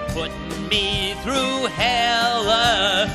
You're putting me through hell. Uh,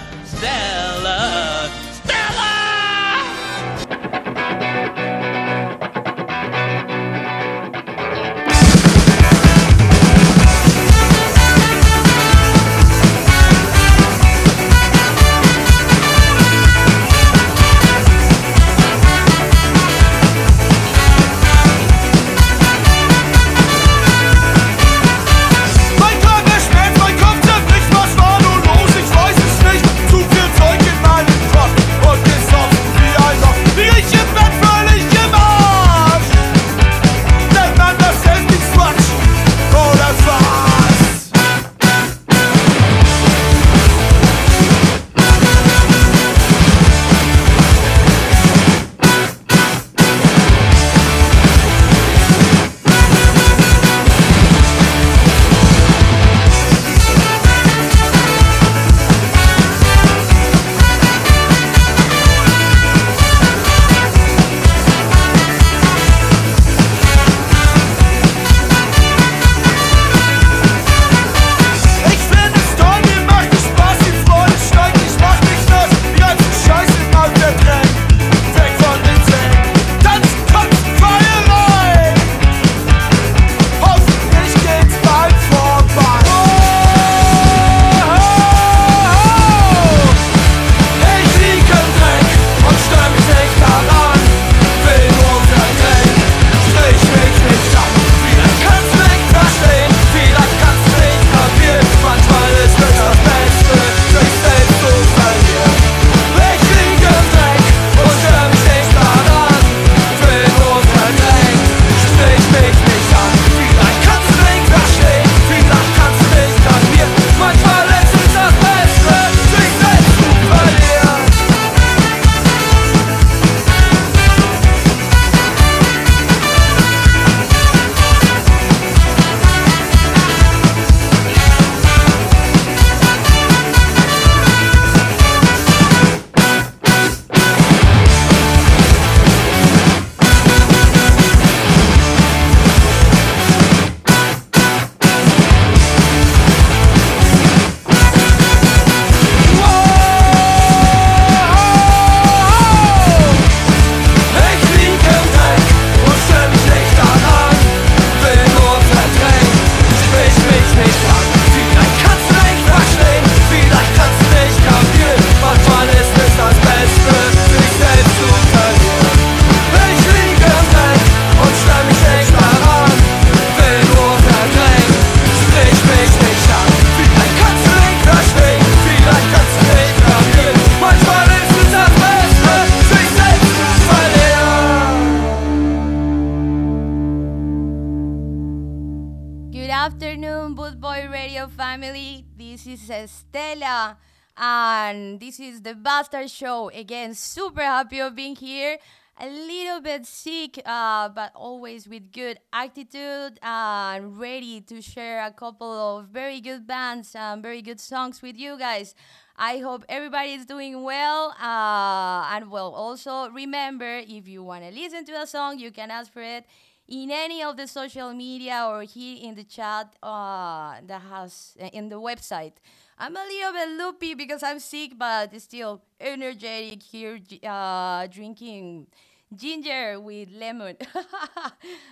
uh, but always with good attitude uh, and ready to share a couple of very good bands and very good songs with you guys. I hope everybody is doing well. Uh, and well, also remember if you want to listen to a song, you can ask for it in any of the social media or here in the chat uh, that has uh, in the website. I'm a little bit loopy because I'm sick, but still energetic here, uh, drinking Ginger with Lemon. uh,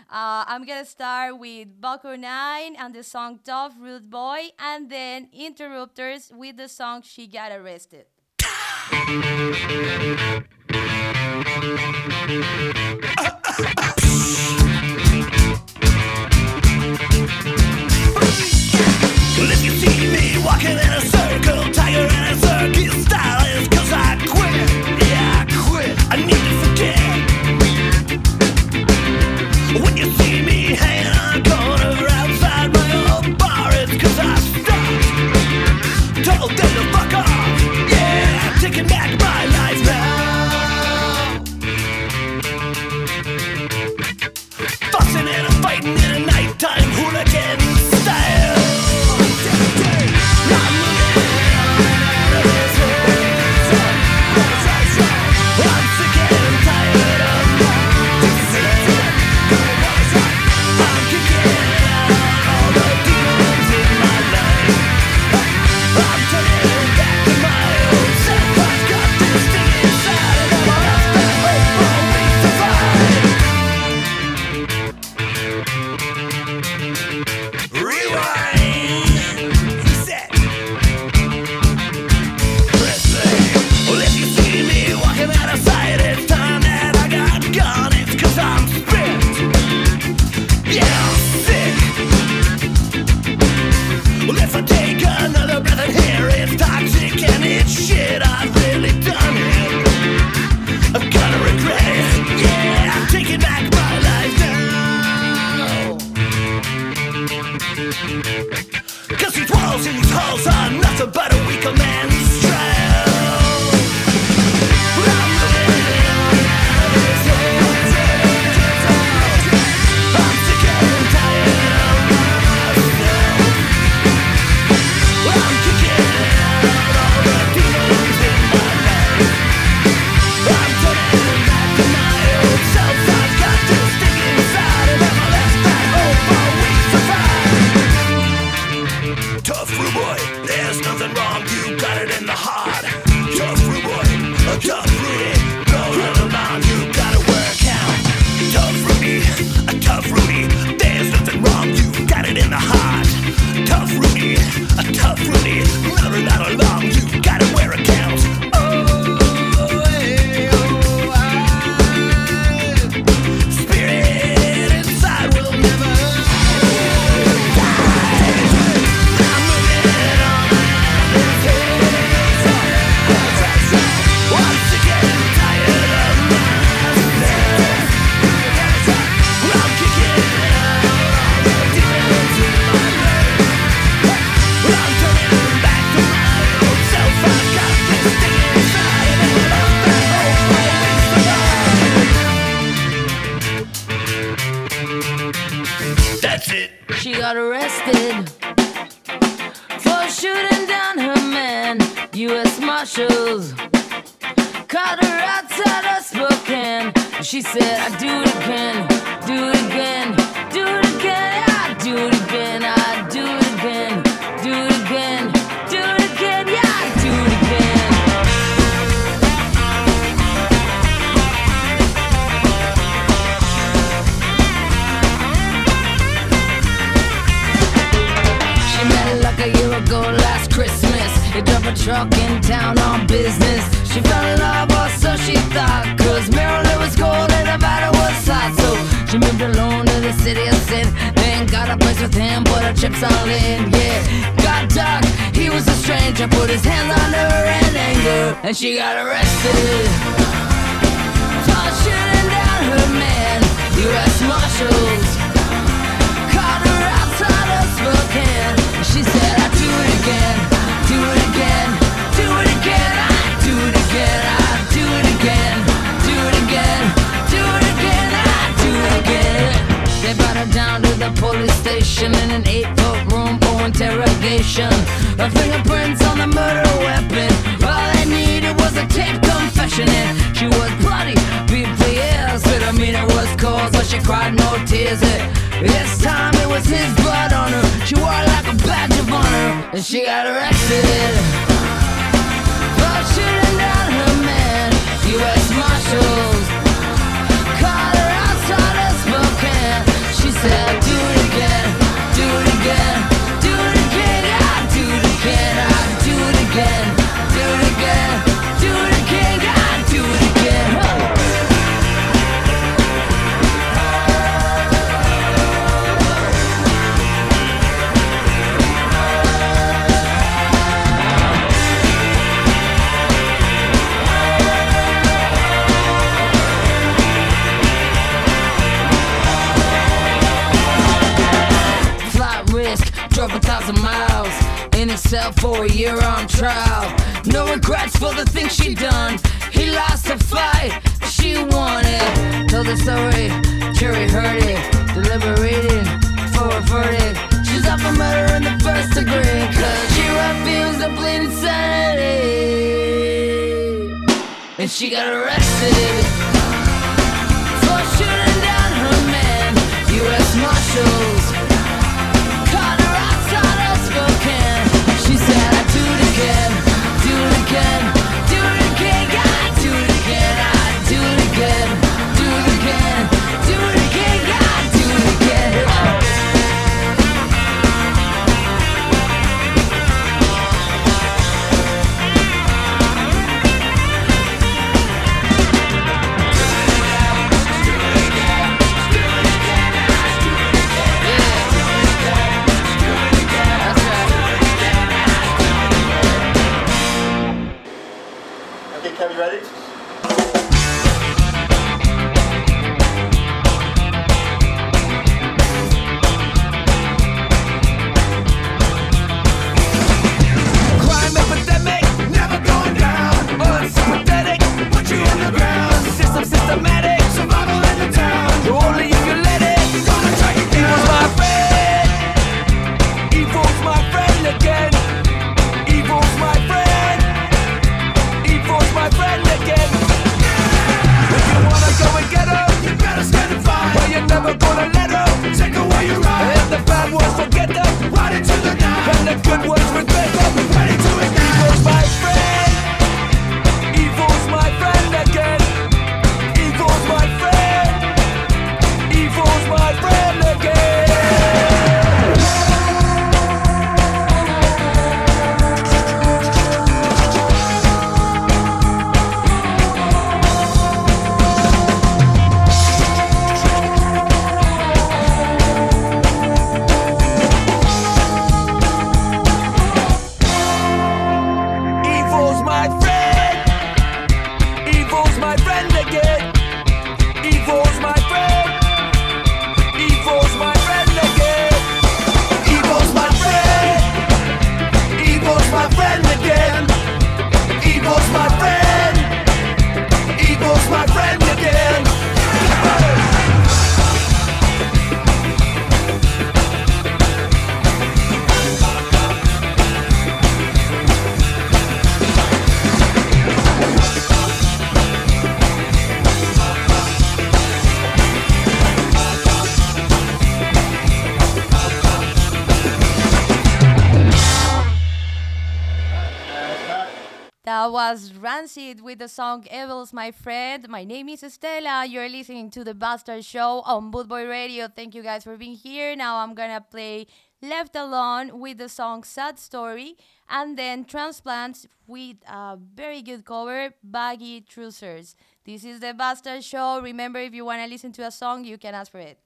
I'm gonna start with Boko 9 and the song Tough Rude Boy, and then Interrupters with the song She Got Arrested. Walking in a circle, tiger in a circus style, cause I quit. Yeah, I quit. I need caught her outside of Spokane. She said, I do it again, do it again, do it again, I do it again, I do it again, do it again, do it again, yeah, do it again. She met her like a year ago last Christmas. He drove a truck in town on business. She fell in love, or so she thought. Cause Maryland was cold and Nevada was hot. So she moved alone to the city of sin. Then got a place with him, put her chips all in. Yeah, got dark, he was a stranger. Put his hands on her in anger. And she got arrested. Shooting down her man. U.S. Marshals caught her outside of Spokane. She said, I do it again, police station in an eight-foot room for interrogation. On the murder weapon. All needed was a taped confession, and she was bloody. But I mean, it was cold, but she cried no tears. This time it was his blood on her. She wore like a badge of honor, and she got arrested down her man. U.S. Marshals caught her outside of Spokane. She said, "Do cell for a year on trial. No regrets for the things she done. He lost a fight, she won it. Told the story, jury heard it, Deliberating for a verdict. She's up for murder in the first degree, cause she refused to plead insanity. And she got arrested for shooting down her man. U.S. Marshals the song Evils, my friend. My name is Estela. You're listening to the Bastard Show on Bootboy Radio. Thank you guys for being here. Now I'm gonna play Left Alone with the song Sad Story and then Transplants with a very good cover, Baggy Trousers. This is the Bastard Show. Remember, if you wanna listen to a song, you can ask for it.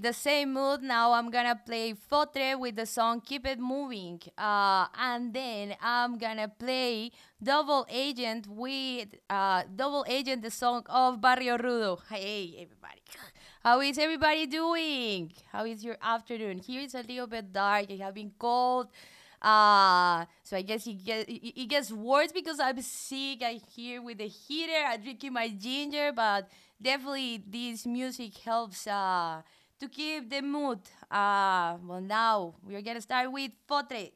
with the same mood, now I'm gonna play Fotre with the song Keep It Moving. Uh, and then I'm gonna play Double Agent with uh, Double Agent, the song of Barrio Rudo. Hey, everybody. How is everybody doing? How is your afternoon? Here it's a little bit dark, it has been cold. Uh, so I guess it, get, it, gets worse because I'm sick. I'm here with the heater. I'm drinking my ginger, but definitely this music helps uh, to keep the mood. Uh, well, now we're gonna start with Fotre.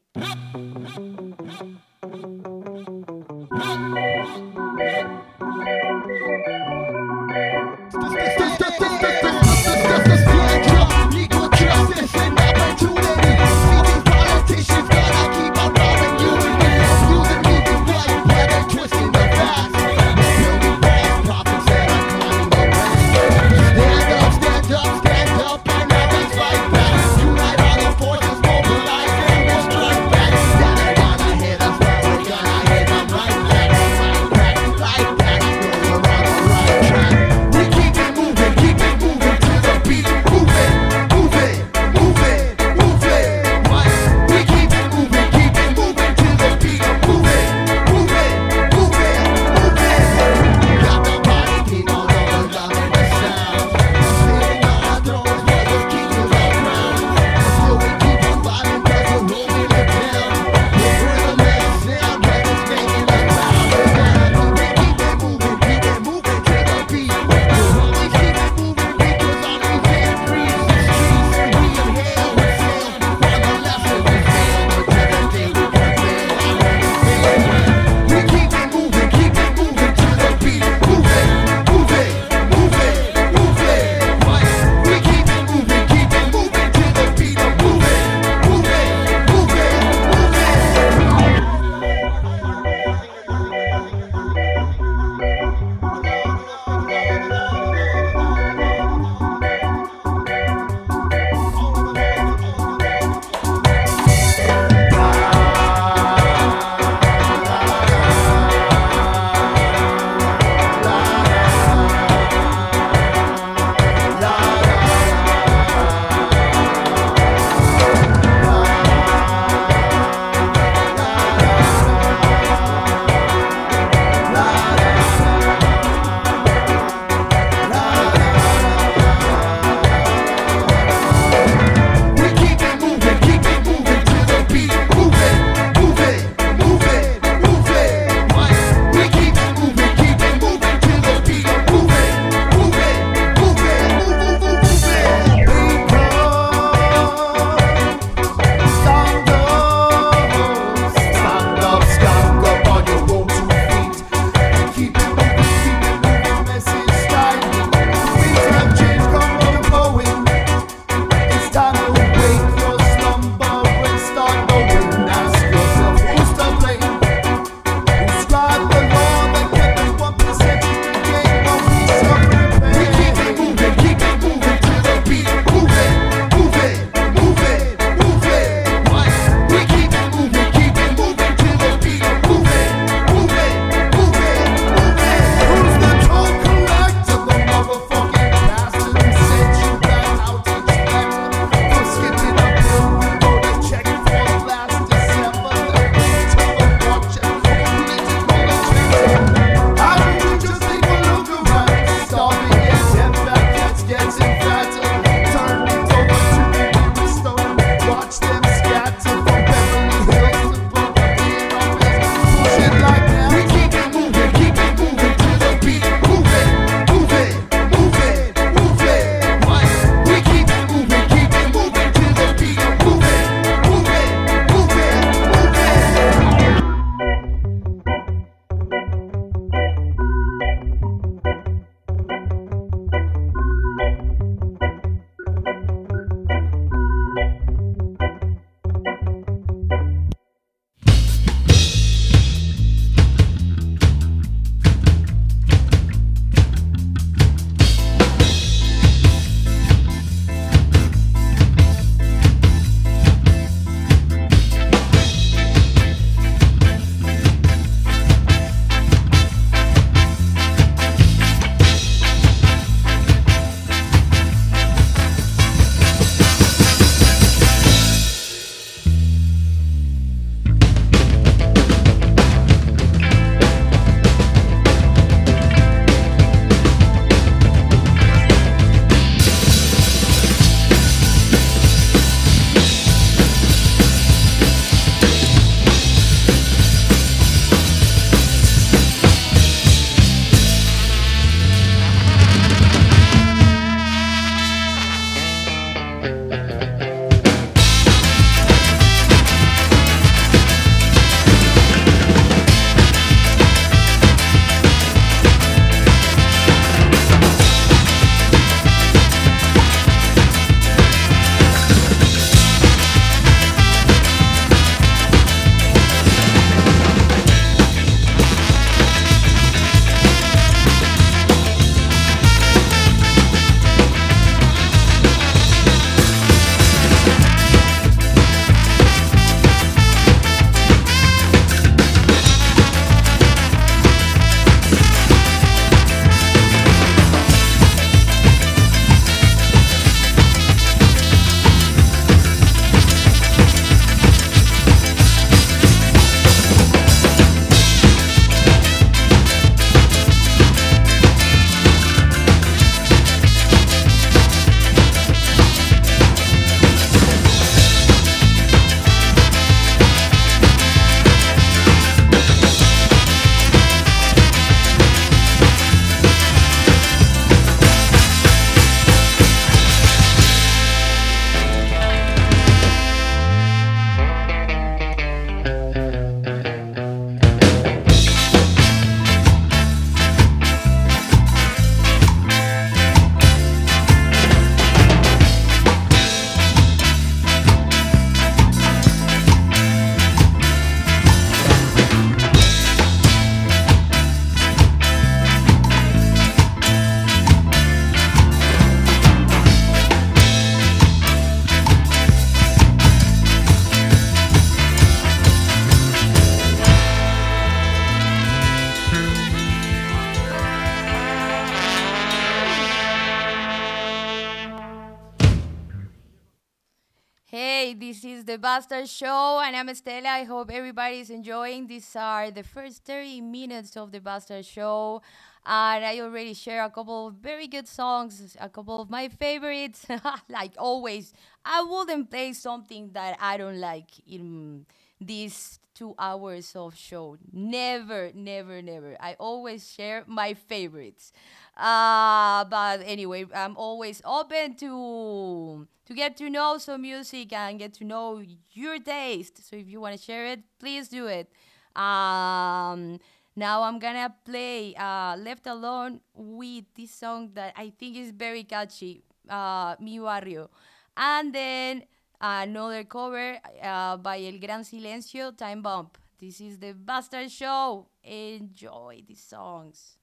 Bastard Show, and I'm Estela. I hope everybody is enjoying. These are the first 30 minutes of the Bastard Show, and I already share a couple of very good songs, a couple of my favorites. like always, I wouldn't play something that I don't like in these two hours of show. Never, never, never. I always share my favorites. Uh, but anyway, I'm always open to to get to know some music and get to know your taste. So if you want to share it, please do it. Um, now I'm gonna play uh, "Left Alone" with this song that I think is very catchy, uh, "Mi Barrio," and then another cover uh, by El Gran Silencio, "Time Bomb." This is the Bastard Show. Enjoy these songs.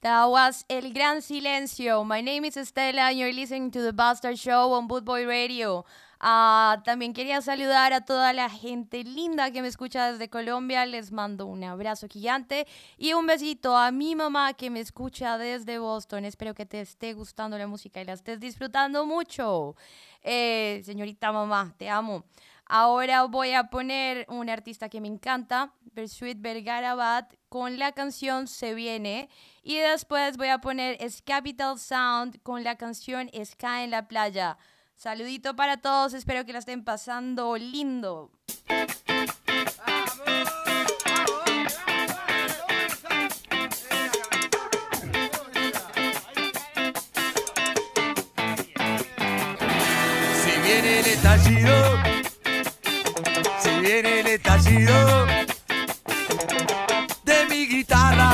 That was El Gran Silencio. My name is Estela and you're listening to the Bastard Show on Bootboy Radio. Ah, también quería saludar a toda la gente linda que me escucha desde Colombia. Les mando un abrazo gigante y un besito a mi mamá que me escucha desde Boston. Espero que te esté gustando la música y la estés disfrutando mucho. Eh, señorita mamá, te amo. Ahora voy a poner un artista que me encanta, Bersuit Bergarabat, con la canción Se Viene. Y después voy a poner Es Capital Sound con la canción Ska en la playa. Saludito para todos, espero que la estén pasando lindo. Si viene el estallido, estallido de mi guitarra,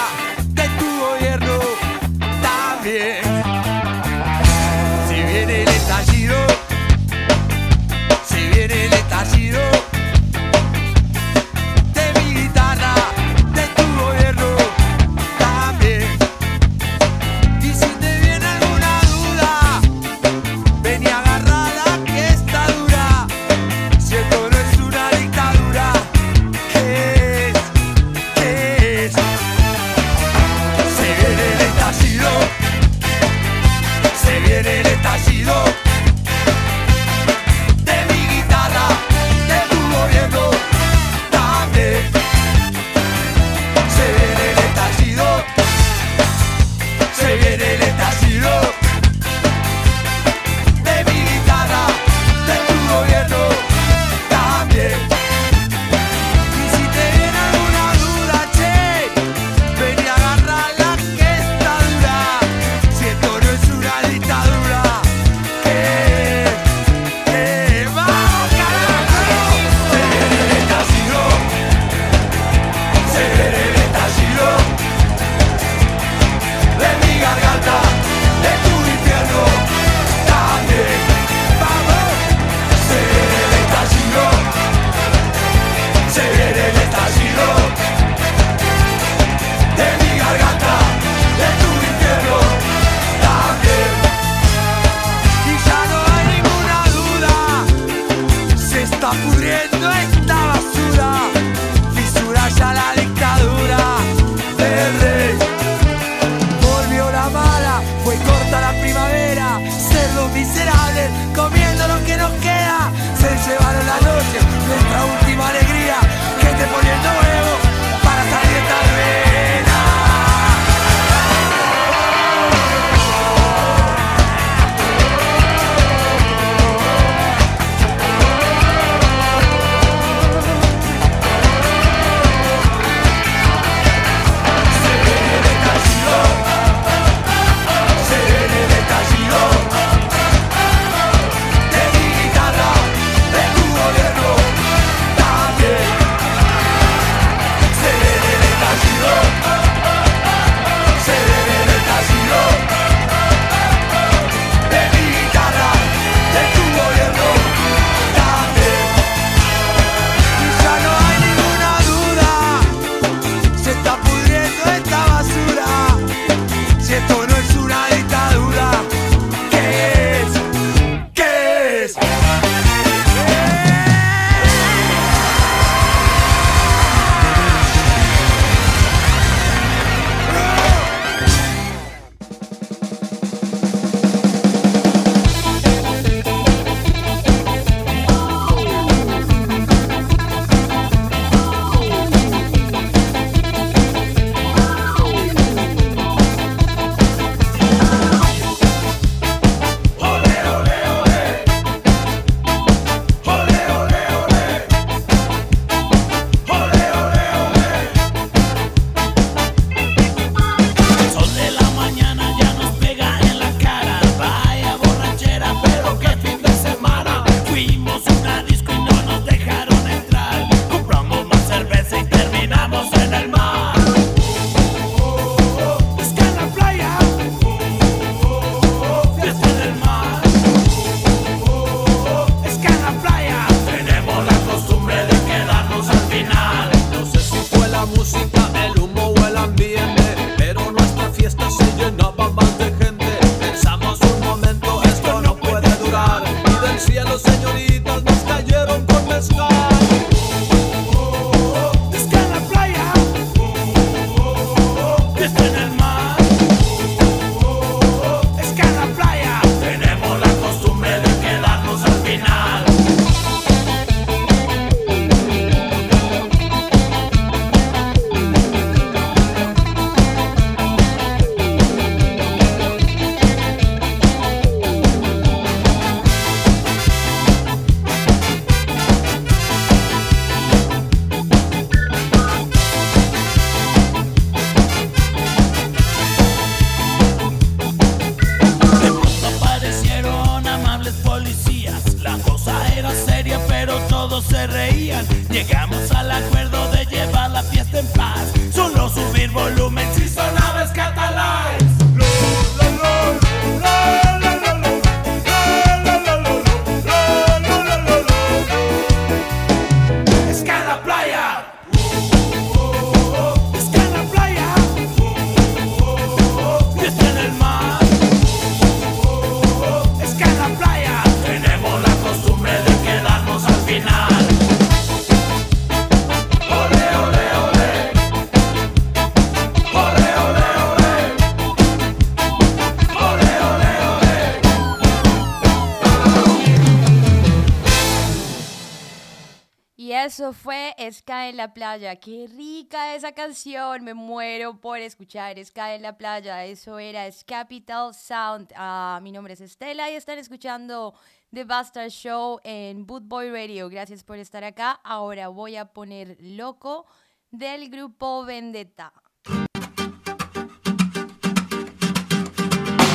eso fue Ska en la playa. Qué rica esa canción. Me muero por escuchar Ska en la playa. Eso era Capital Sound. Ah, mi nombre es Estela y están escuchando The Bastard Show en Boot Boy Radio. Gracias por estar acá. Ahora voy a poner Loco del grupo Vendetta.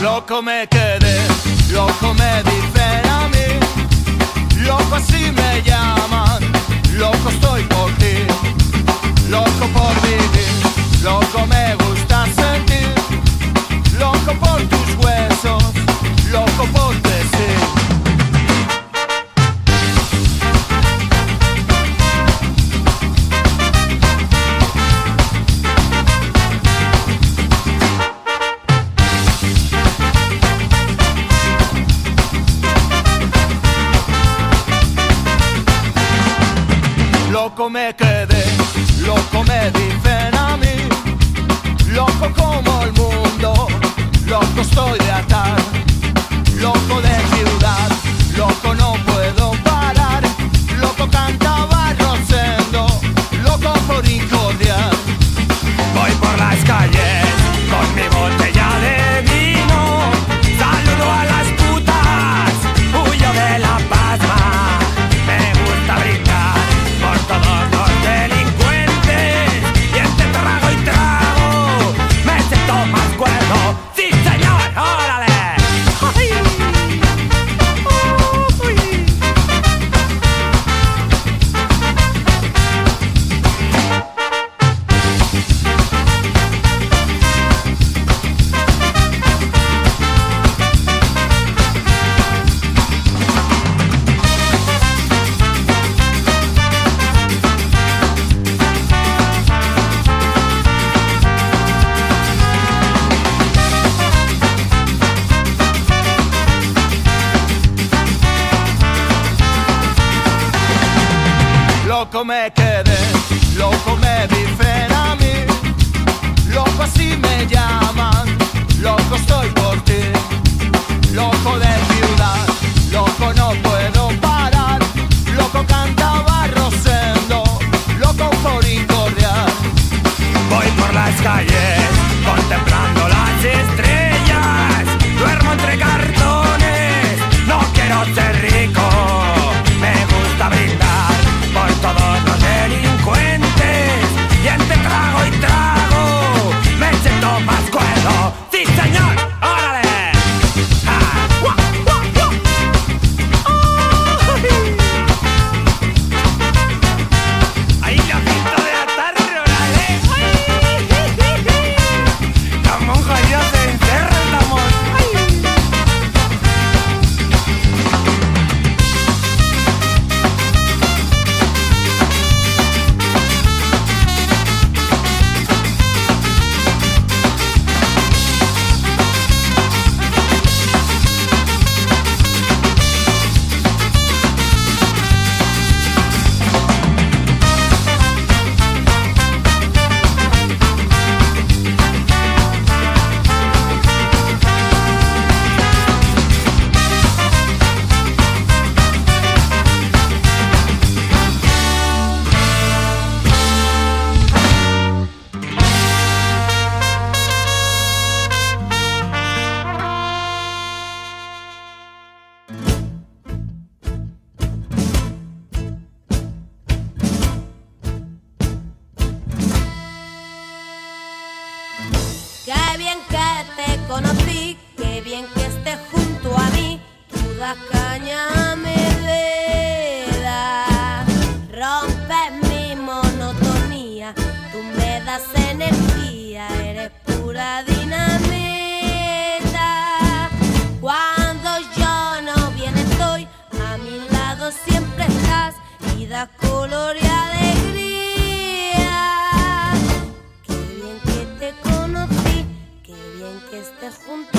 Loco me quedé, loco me dicen a mí, loco así me llaman, loco estoy por ti, loco por vivir, loco me gusta sentir, loco por tus huesos, loco por decir. Loco esté junto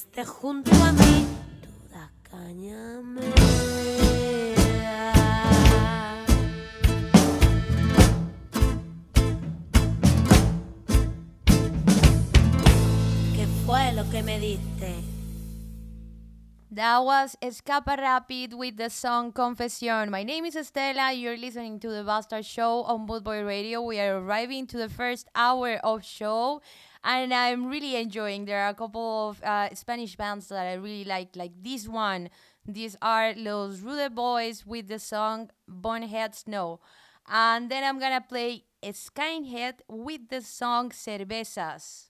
que junto a mí, caña me ¿Qué fue lo que me diste? That was Escapa Rapid with the song Confession. My name is Estela. You're listening to the Bastard Show on Bootboy Radio. We are arriving to the first hour of show and I'm really enjoying. There are a couple of uh, Spanish bands that I really like, like this one. These are Los Rude Boys with the song Bonehead Snow. And then I'm gonna play Skinhead with the song Cervezas.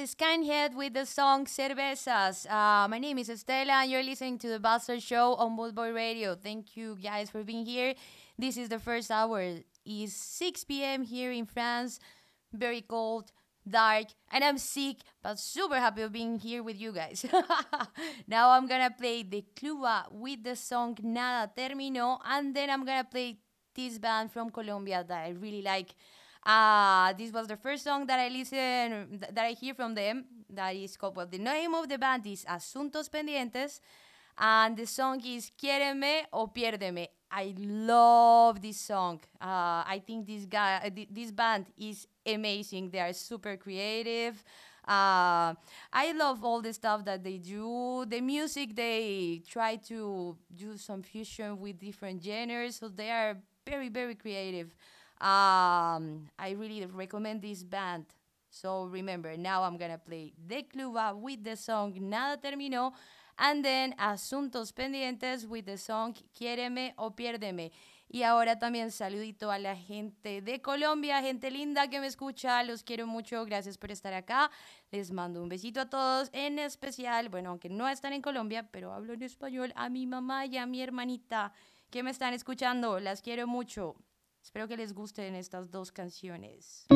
Was Scanhead with the song Cervezas. Uh, my name is Estela, and you're listening to the Bastard Show on Boot Boy Radio. Thank you guys for being here. This is the first hour. It's 6 p.m. here in France. Very cold, dark, and I'm sick, but super happy of being here with you guys. now I'm gonna play the Cluba with the song Nada Terminó, and then I'm gonna play this band from Colombia that I really like. Uh, this was the first song that I listen th- that I hear from them. That is called well, the name of the band is Asuntos Pendientes, and the song is Quiéreme o Piérdeme. I love this song. Uh, I think this guy, uh, th- this band is amazing. They are super creative. Uh, I love all the stuff that they do. The music they try to do some fusion with different genres, so they are very very creative. Um, I really recommend this band. So remember, now I'm gonna play De Cluba with the song Nada Terminó, and then Asuntos Pendientes with the song Quiéreme o Piérdeme. Y ahora también saludito a la gente de Colombia, gente linda que me escucha, los quiero mucho, gracias por estar acá. Les mando un besito a todos, en especial, bueno, aunque no están en Colombia, pero hablo en español, a mi mamá y a mi hermanita que me están escuchando, las quiero mucho. Espero que les gusten estas dos canciones.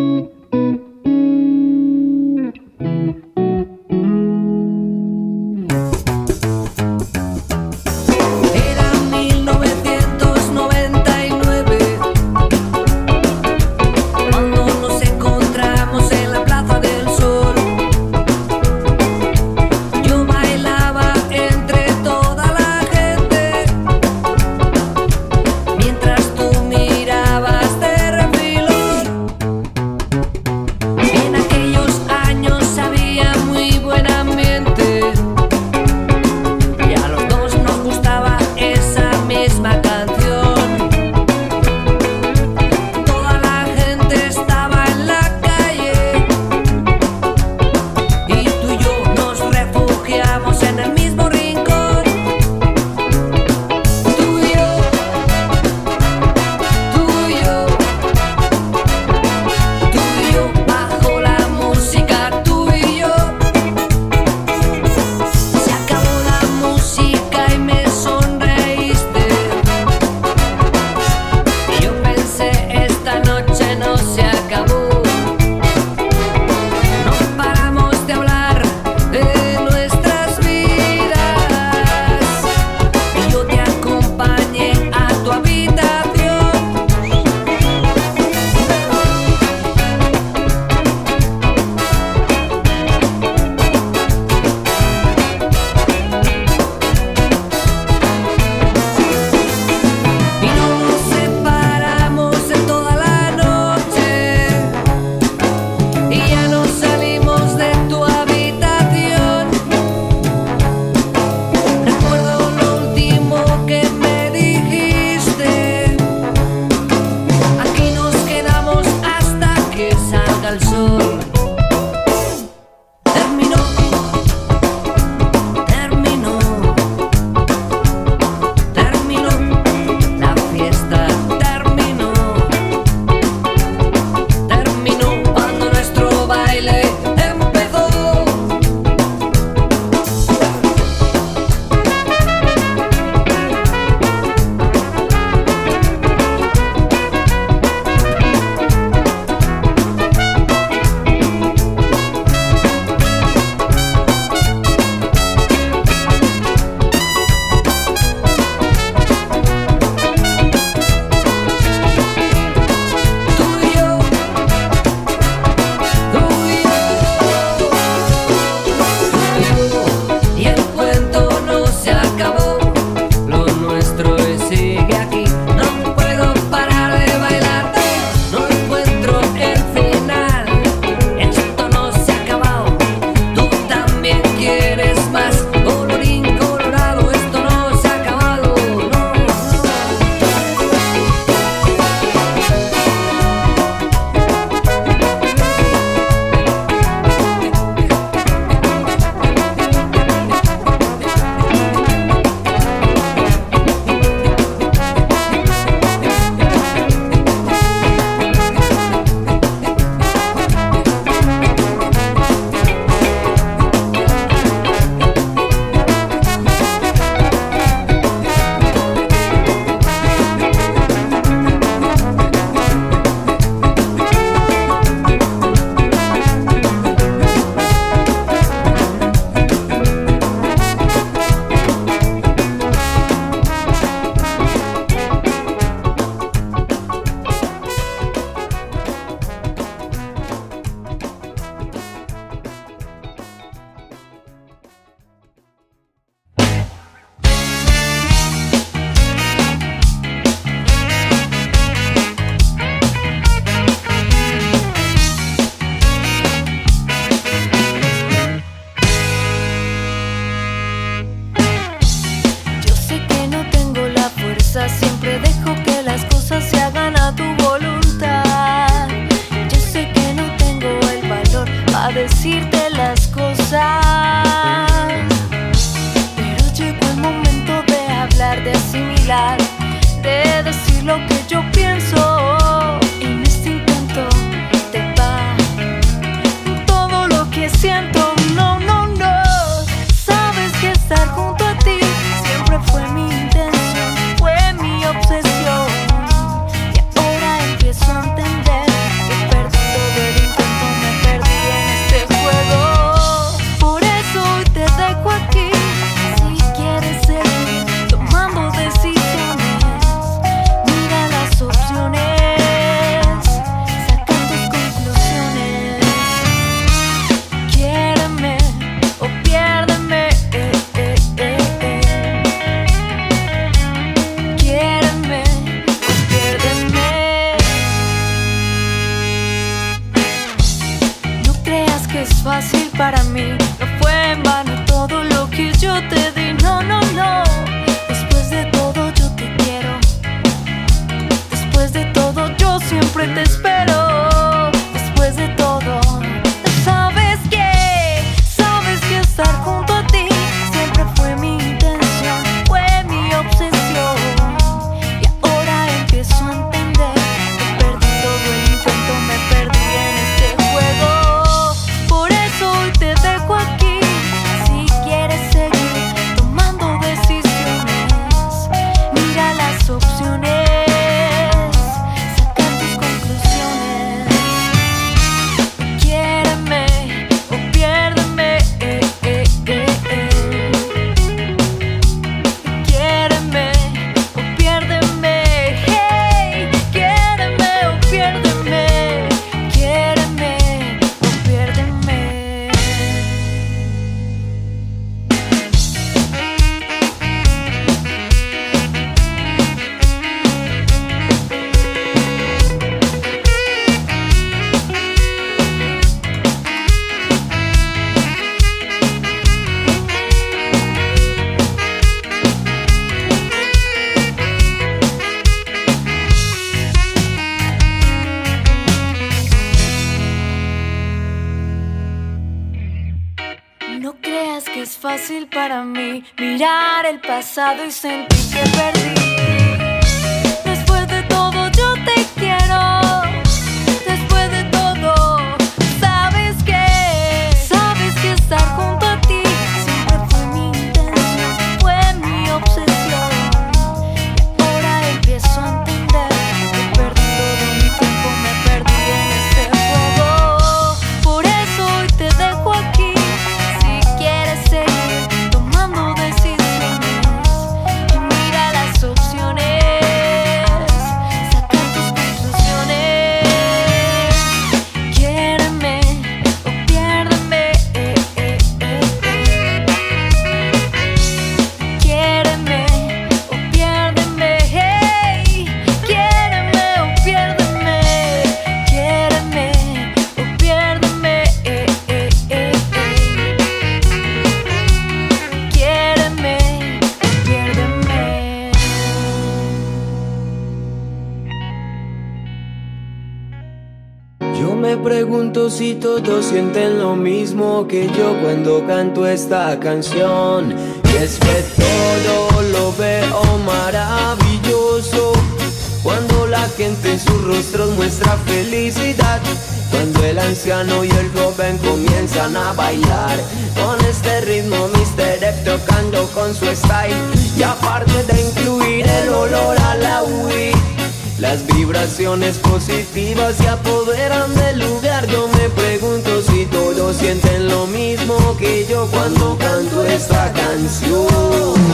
passado e sentido si todos sienten lo mismo que yo cuando canto esta canción. Y es que todo lo veo maravilloso. Cuando la gente en sus rostros muestra felicidad. Cuando el anciano y el joven comienzan a bailar Con este ritmo Mr. tocando con su style Y aparte de incluir el olor a la weed Las vibraciones positivas se apoderan del me pregunto si todos sienten lo mismo que yo cuando canto esta canción.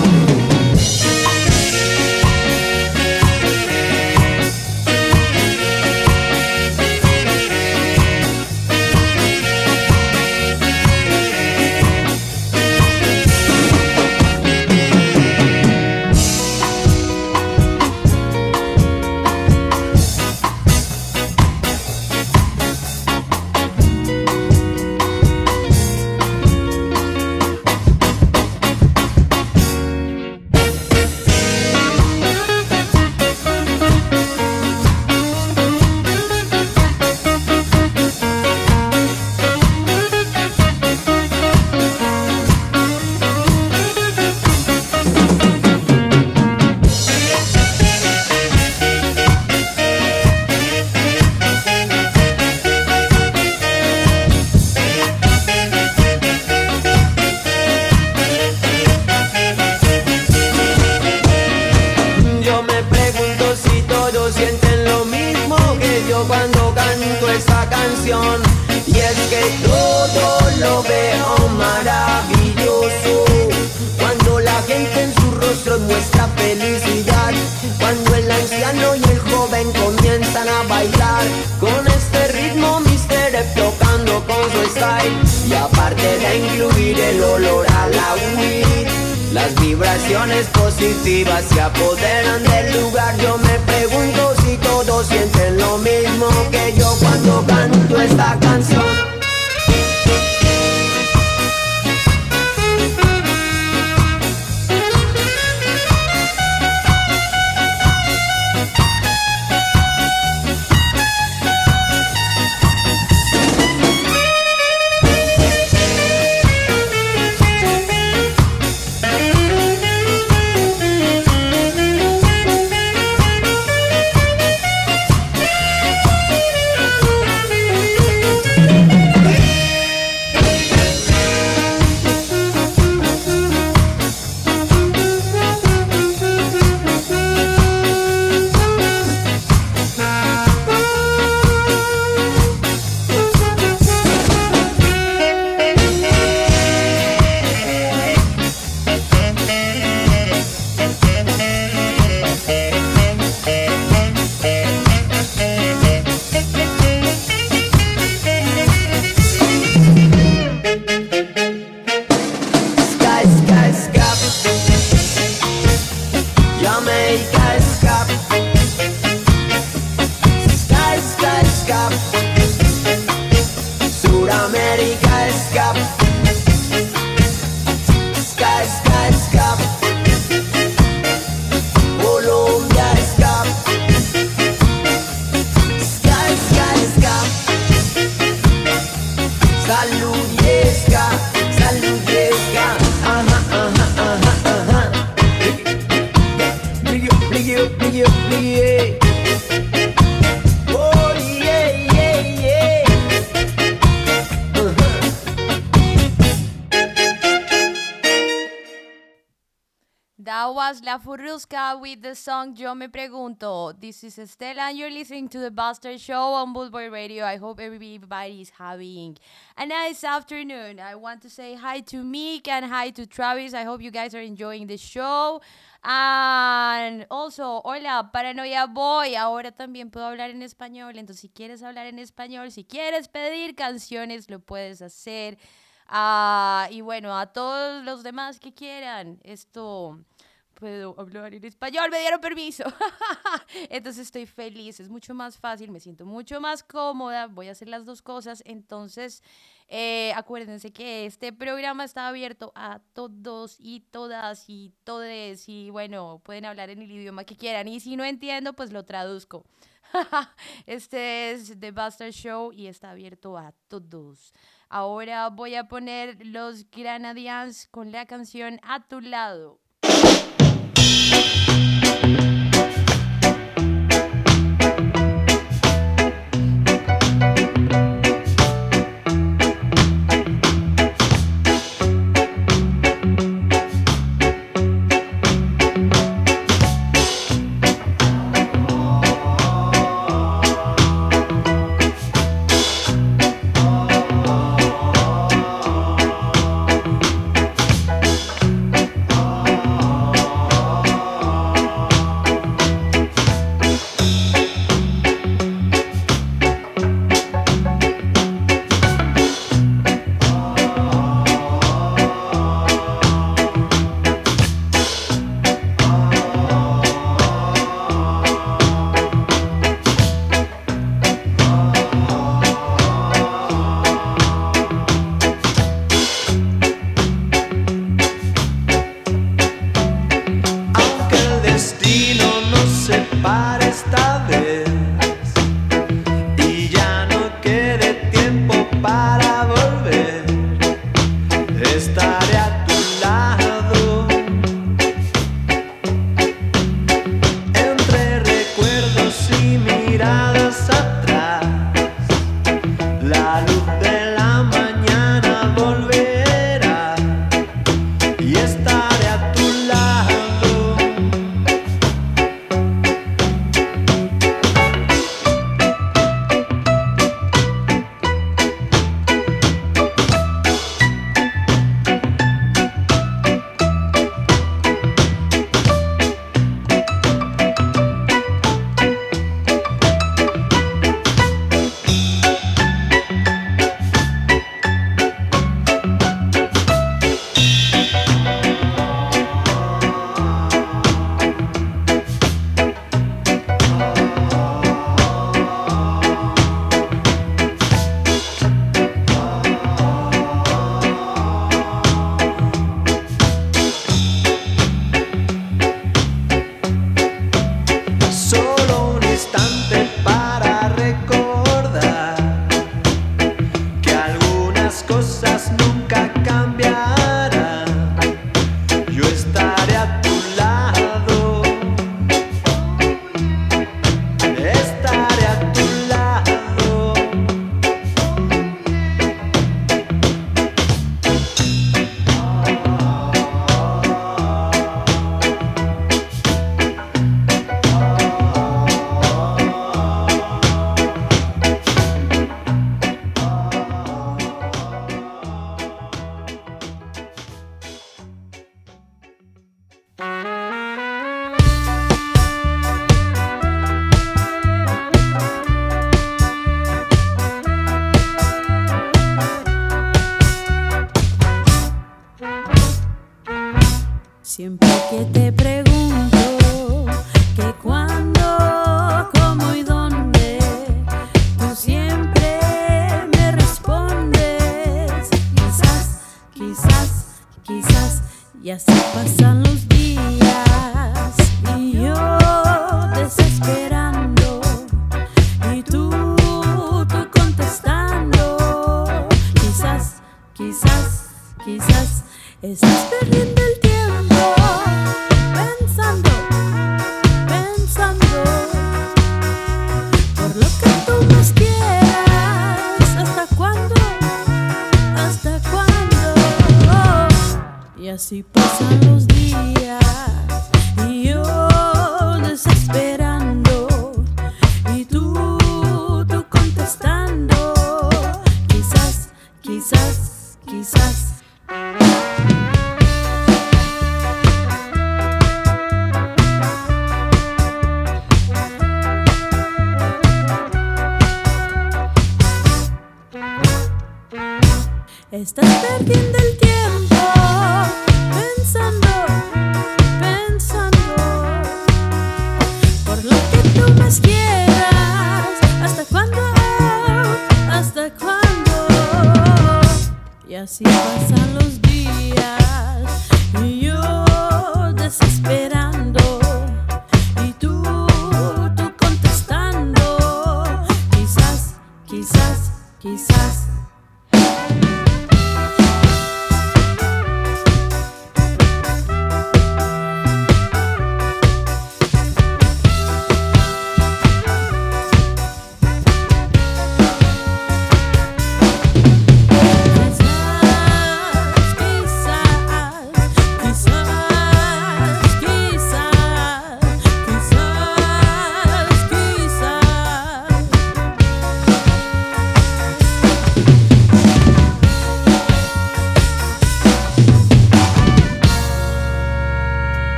The song Yo Me Pregunto. This is Estela, and you're listening to the Buster Show on Bootboy Radio. I hope everybody is having a nice afternoon. I want to say hi to Meek and hi to Travis. I hope you guys are enjoying the show. And also, hola, Paranoia Boy. Ahora también puedo hablar en español. Entonces, si quieres hablar en español, si quieres pedir canciones, lo puedes hacer. Ah, y bueno, a todos los demás que quieran, esto puedo hablar en español, me dieron permiso. Entonces estoy feliz, es mucho más fácil, me siento mucho más cómoda, voy a hacer las dos cosas. Entonces, eh, acuérdense que este programa está abierto a todos y todas y todes y bueno, pueden hablar en el idioma que quieran. Y si no entiendo, pues lo traduzco. este es The Buster Show y está abierto a todos. Ahora voy a poner los Granadians con la canción A tu lado.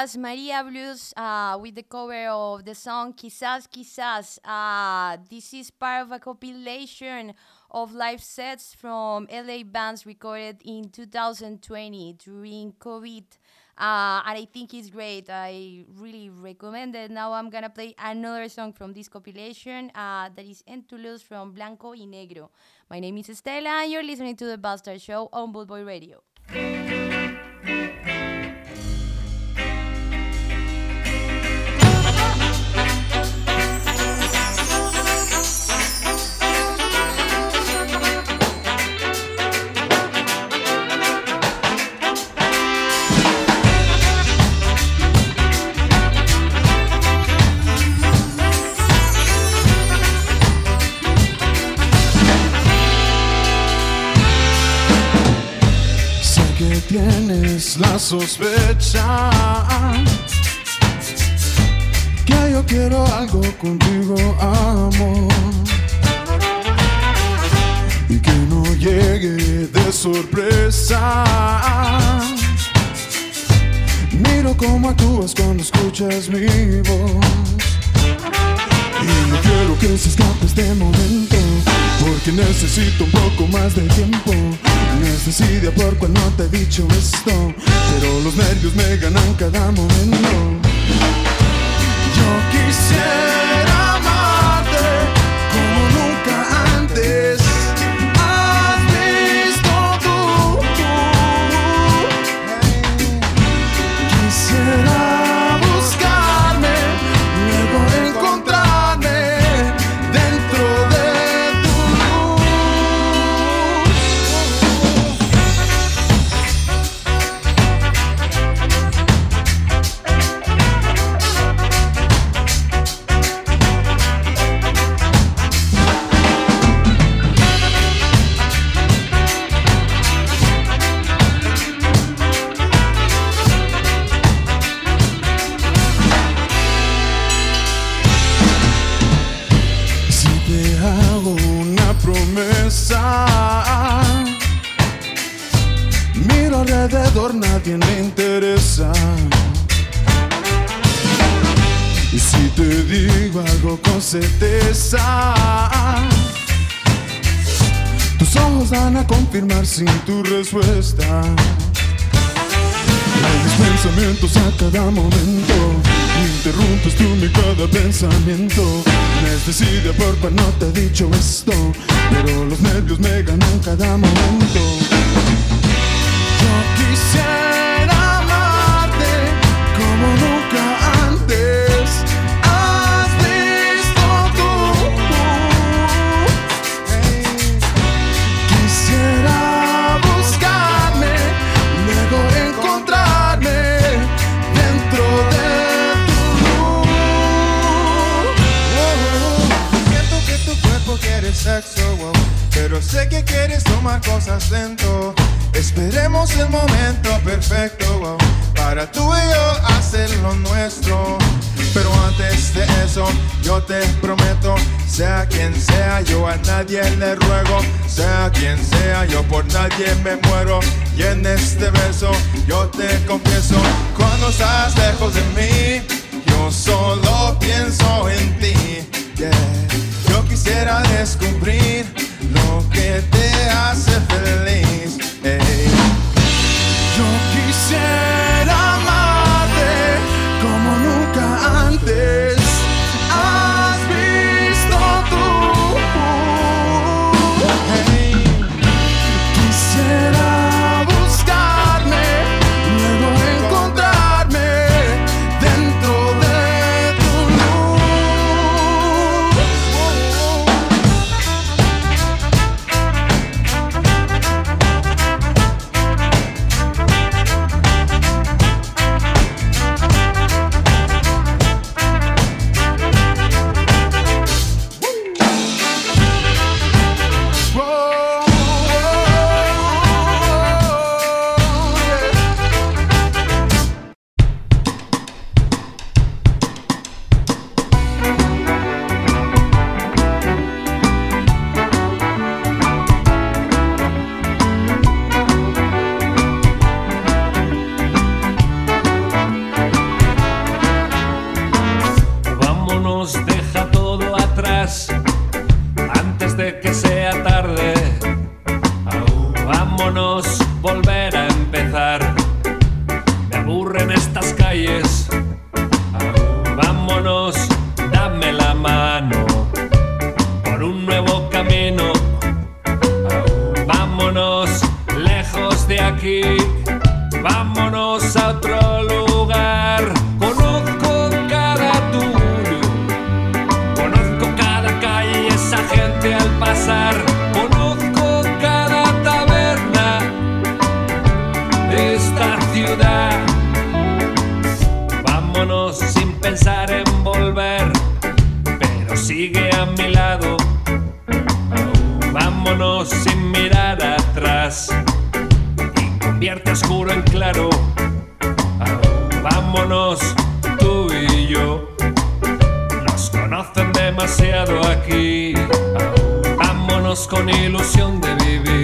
Was Maria Blues uh, with the cover of the song Quizás Quizás. Uh, this is part of a compilation of live sets from LA bands recorded in 2020 during COVID. Uh, and I think it's great. I really recommend it. Now I'm gonna play another song from this compilation uh, that is En Toulouse from Blanco y Negro. My name is Estela, and you're listening to the Bastard Show on Boot Boy Radio. Tienes la sospecha que yo quiero algo contigo, amor. Y que no llegue de sorpresa. Miro cómo actúas cuando escuchas mi voz. Y no quiero que se escape este momento Porque necesito un poco más de tiempo. Necesidad por cual no te he dicho esto. Pero los nervios me ganan cada momento. Yo quisiera con ilusión de vivir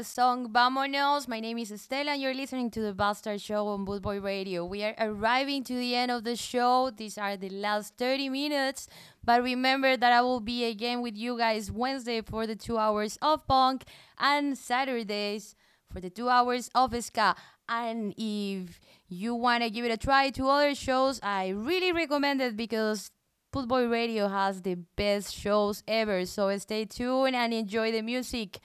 the song Vámonos. My name is Estela, and you're listening to the Bastard Show on Bootboy Radio. We are arriving to the end of the show. These are the last 30 minutes. But remember that I will be again with you guys Wednesday for the two hours of punk and Saturdays for the two hours of ska. And if you want to give it a try to other shows, I really recommend it because Boot Boy Radio has the best shows ever. So stay tuned and enjoy the music.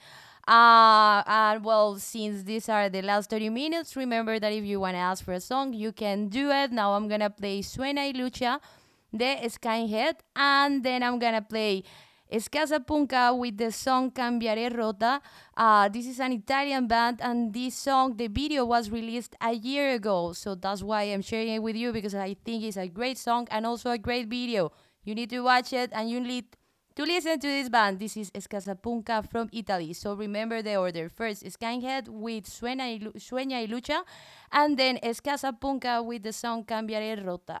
Uh, and well, since these are the last 30 minutes, remember that if you want to ask for a song, you can do it. Now I'm going to play Suena y Lucha, the Skyhead, and then I'm going to play Skassapunka with the song Cambiare Rotta. Uh, this is an Italian band, and this song, the video was released a year ago. So that's why I'm sharing it with you because I think it's a great song and also a great video. You need to watch it and you need to listen to this band. This is Skassapunka from Italy. So remember the order. First, Skyhead with Sueña y Lucha, and then Skassapunka with the song Cambiare Rotta.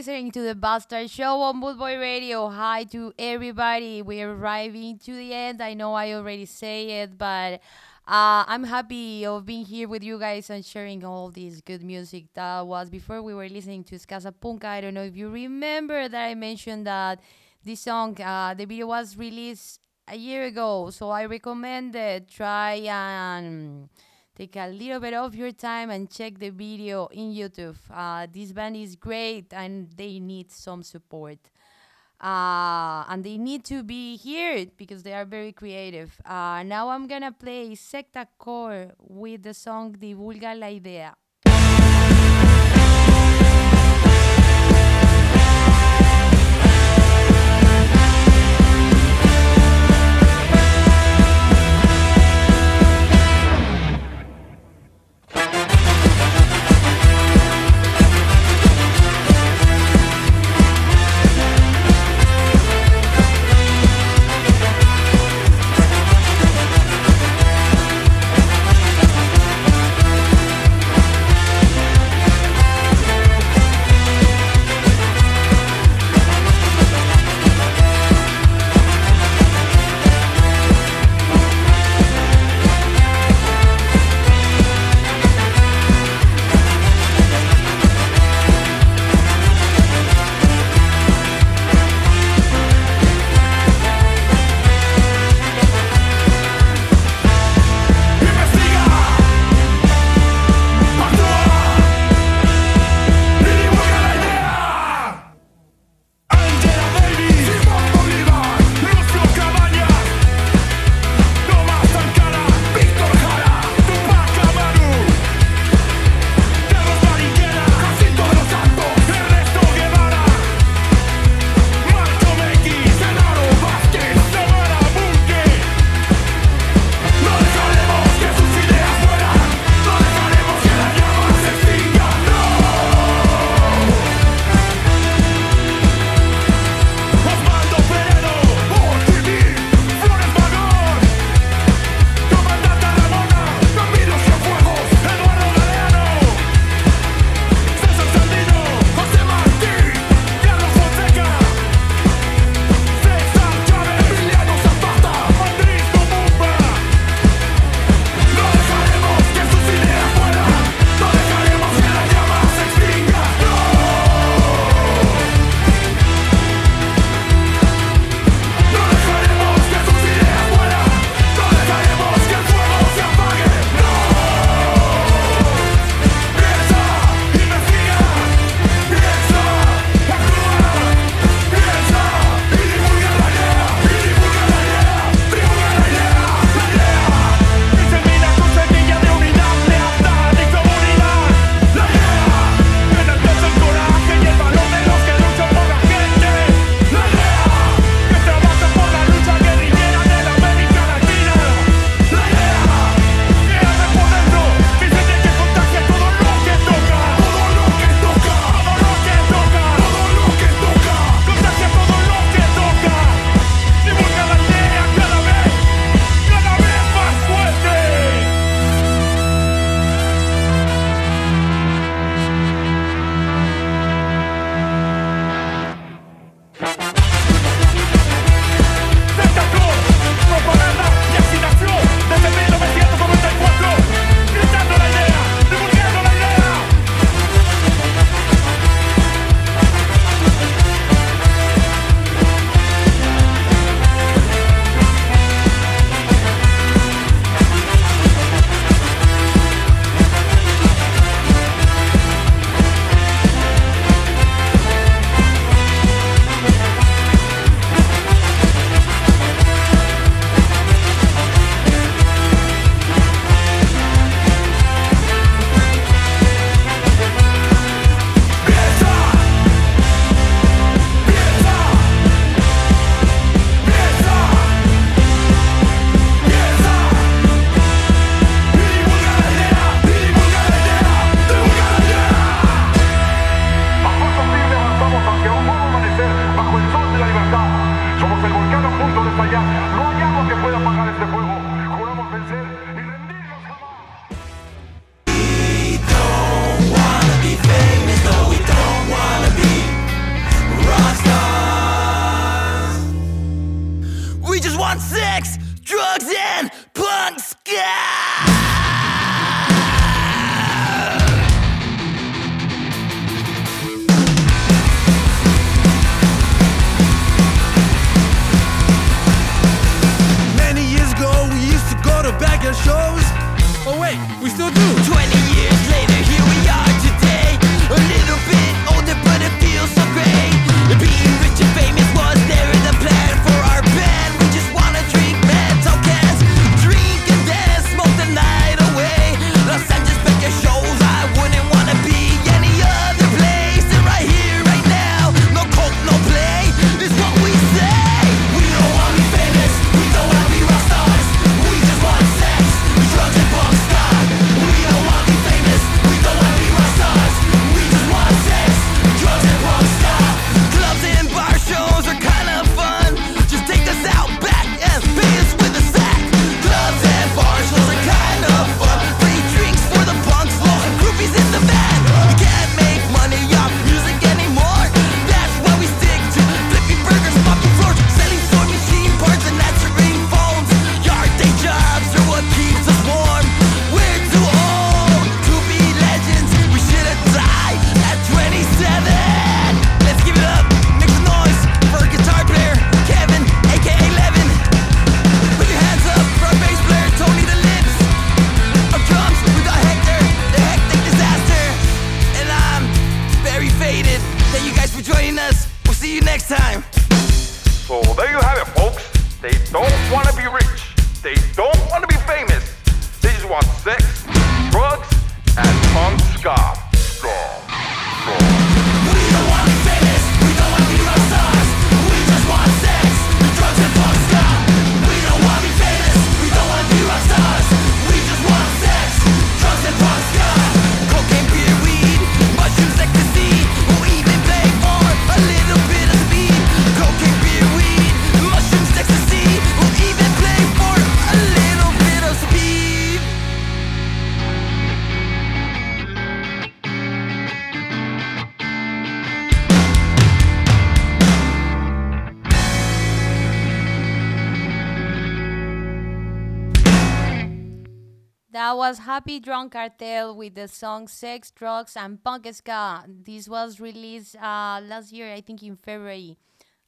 Listening to the Bastard Show on Boot Boy Radio. Hi to everybody. We're arriving to the end. I know I already say it, but uh, I'm happy of being here with you guys and sharing all this good music that was before we were listening to Skassapunka. I don't know if you remember that I mentioned that this song, uh, the video was released a year ago, so I recommend it. Try and take a little bit of your time and check the video in YouTube. Uh, this band is great and they need some support. Uh, and they need to be here because they are very creative. Uh, now I'm gonna play Secta Core with the song Divulga la Idea. Happy Drunk Cartel with the song Sex, Drugs, and Punk Ska. This was released uh, last year, I think in February.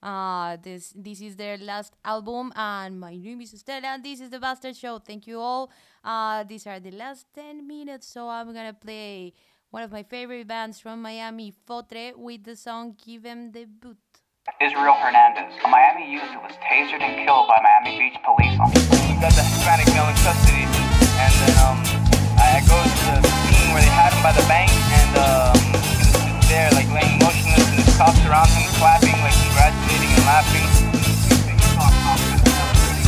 Uh, this this is their last album, and my name is Estela, and this is the Bastard Show. Thank you all. Uh, these are the last 10 minutes, so I'm gonna play one of my favorite bands from Miami, Fotre, with the song Give 'em the Boot. Israel Hernandez, a Miami youth who was tasered and killed by Miami Beach police officers. We got the Hispanic male in custody, and then um, I go to the scene where they had him by the bank, and um, he was just there, like laying motionless, and his cops around him, clapping, like congratulating and laughing.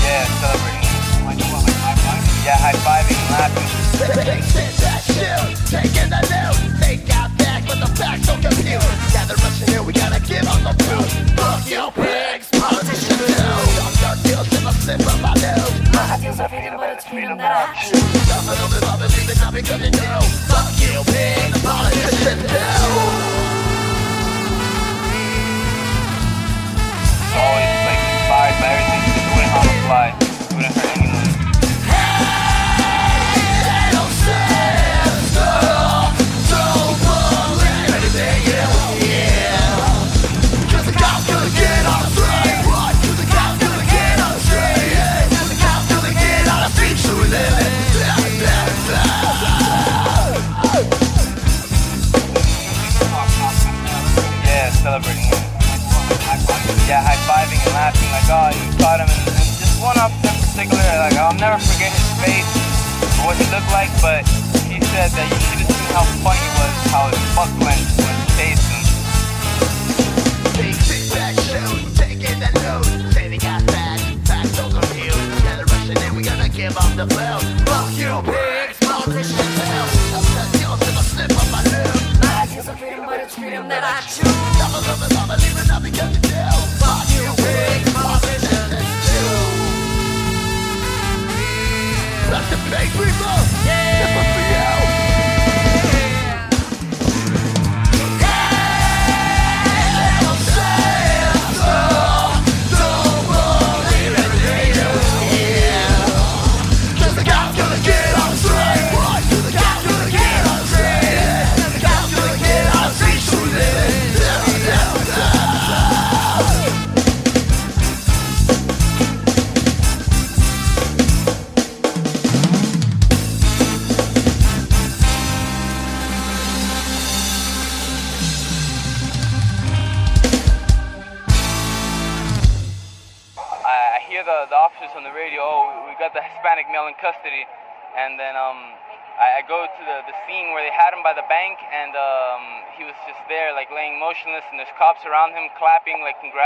Yeah, celebrating. Yeah, high fiving and laughing. Said that shit, taking the news. They got back, but the facts confused. Gather us in here, we gotta give on the truth. Fuck you, pigs, politicians too. But it's freedom that I choose. Is love, believe it, not because you know. Fuck you, pigs, politicians too. always like inspired by everything. Just wouldn't on the fly.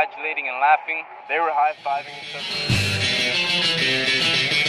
Congratulating and laughing. They were high fiving each other.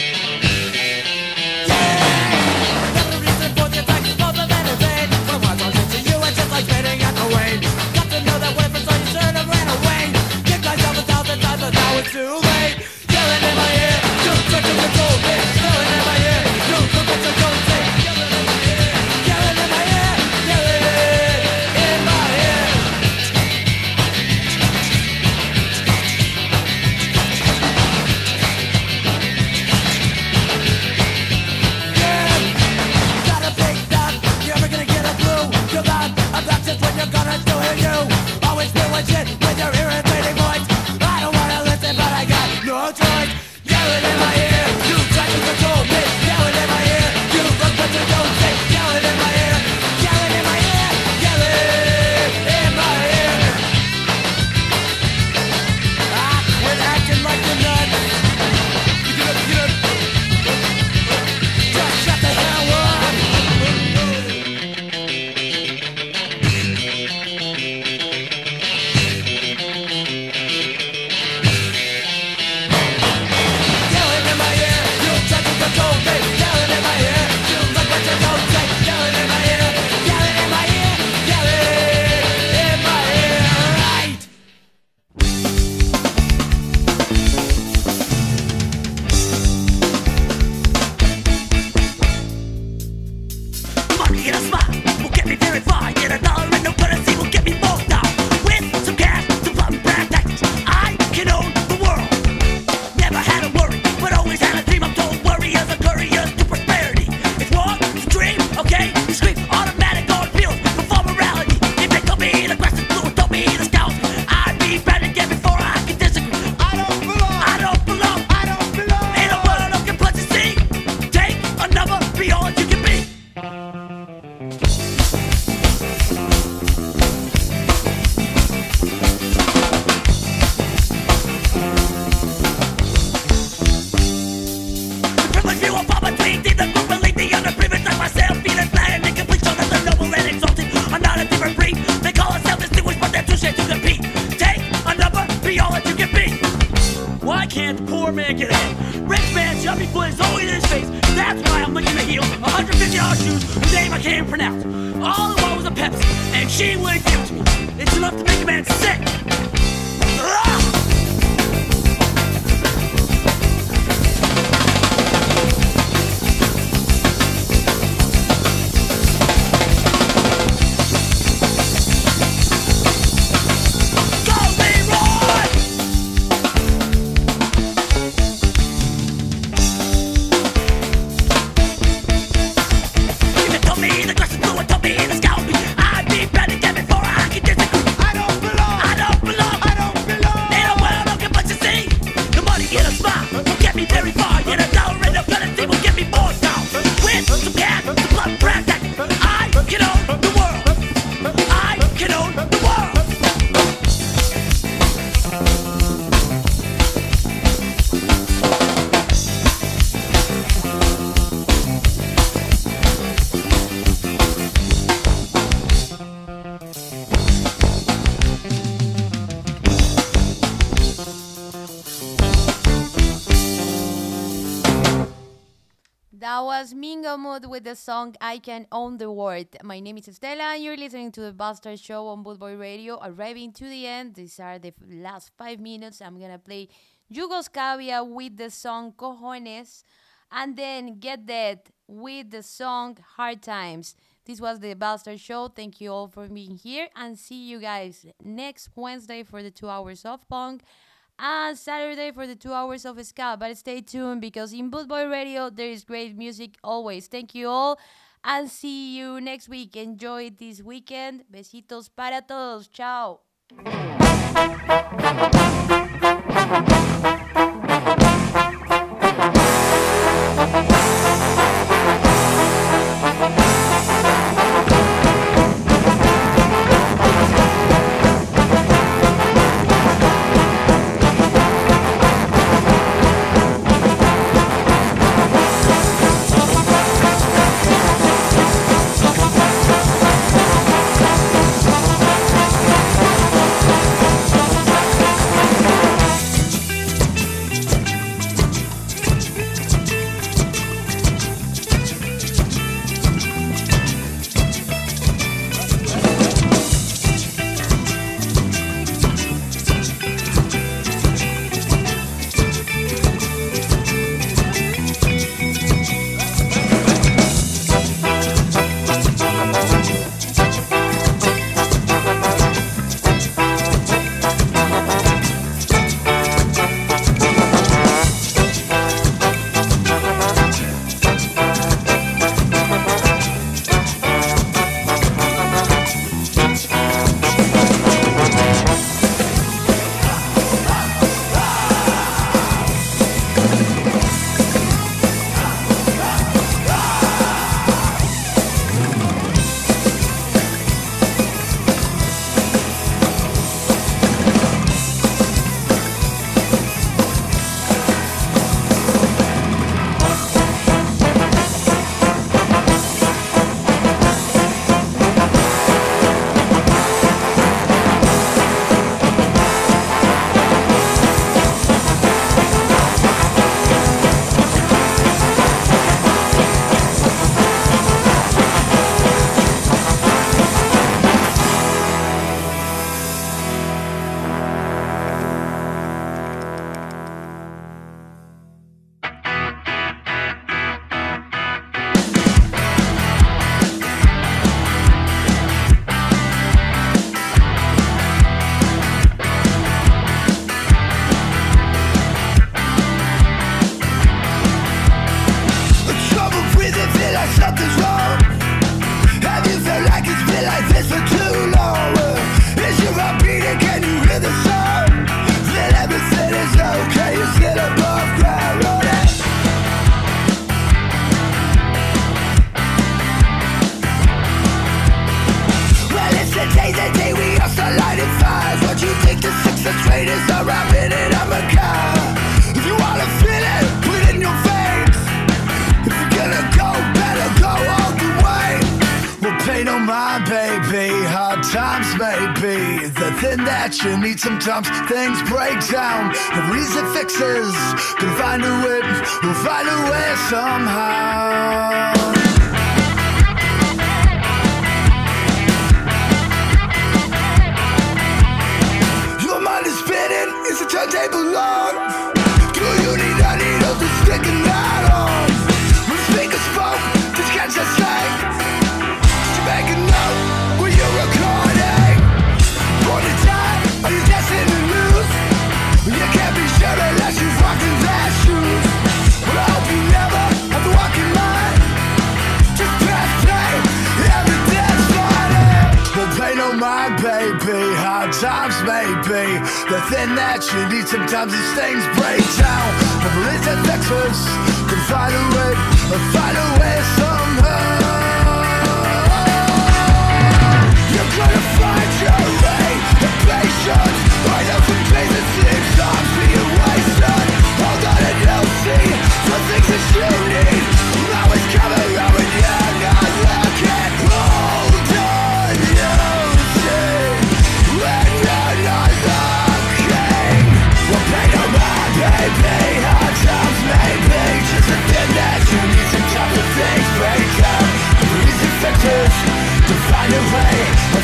The song I Can Own the World. My name is Estela and you're listening to the Bastard Show on Bootboy Radio. Arriving to the end, these are the last five minutes. I'm gonna play Yugoslavia with the song Cojones and then Get Dead with the song Hard Times. This was the Bastard Show. Thank you all for being here and see you guys next Wednesday for the two hours of punk and Saturday for the two hours of ska. But stay tuned because in Bootboy Radio there is great music always. Thank you all and see you next week. Enjoy this weekend. Besitos para todos. Ciao. Sometimes things break down. The reason fixes. Gonna find a way. We'll find a way somehow. the thin that you need Sometimes these things break down. The police and sexless can find a way Find a way somehow. You're gonna find your way The patience. Opportunities and types of things break up These infectors to find a way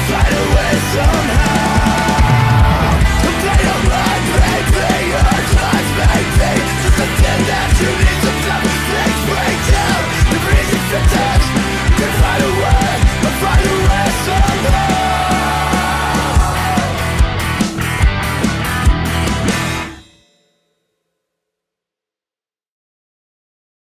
find a way somehow your that you need to things break down The for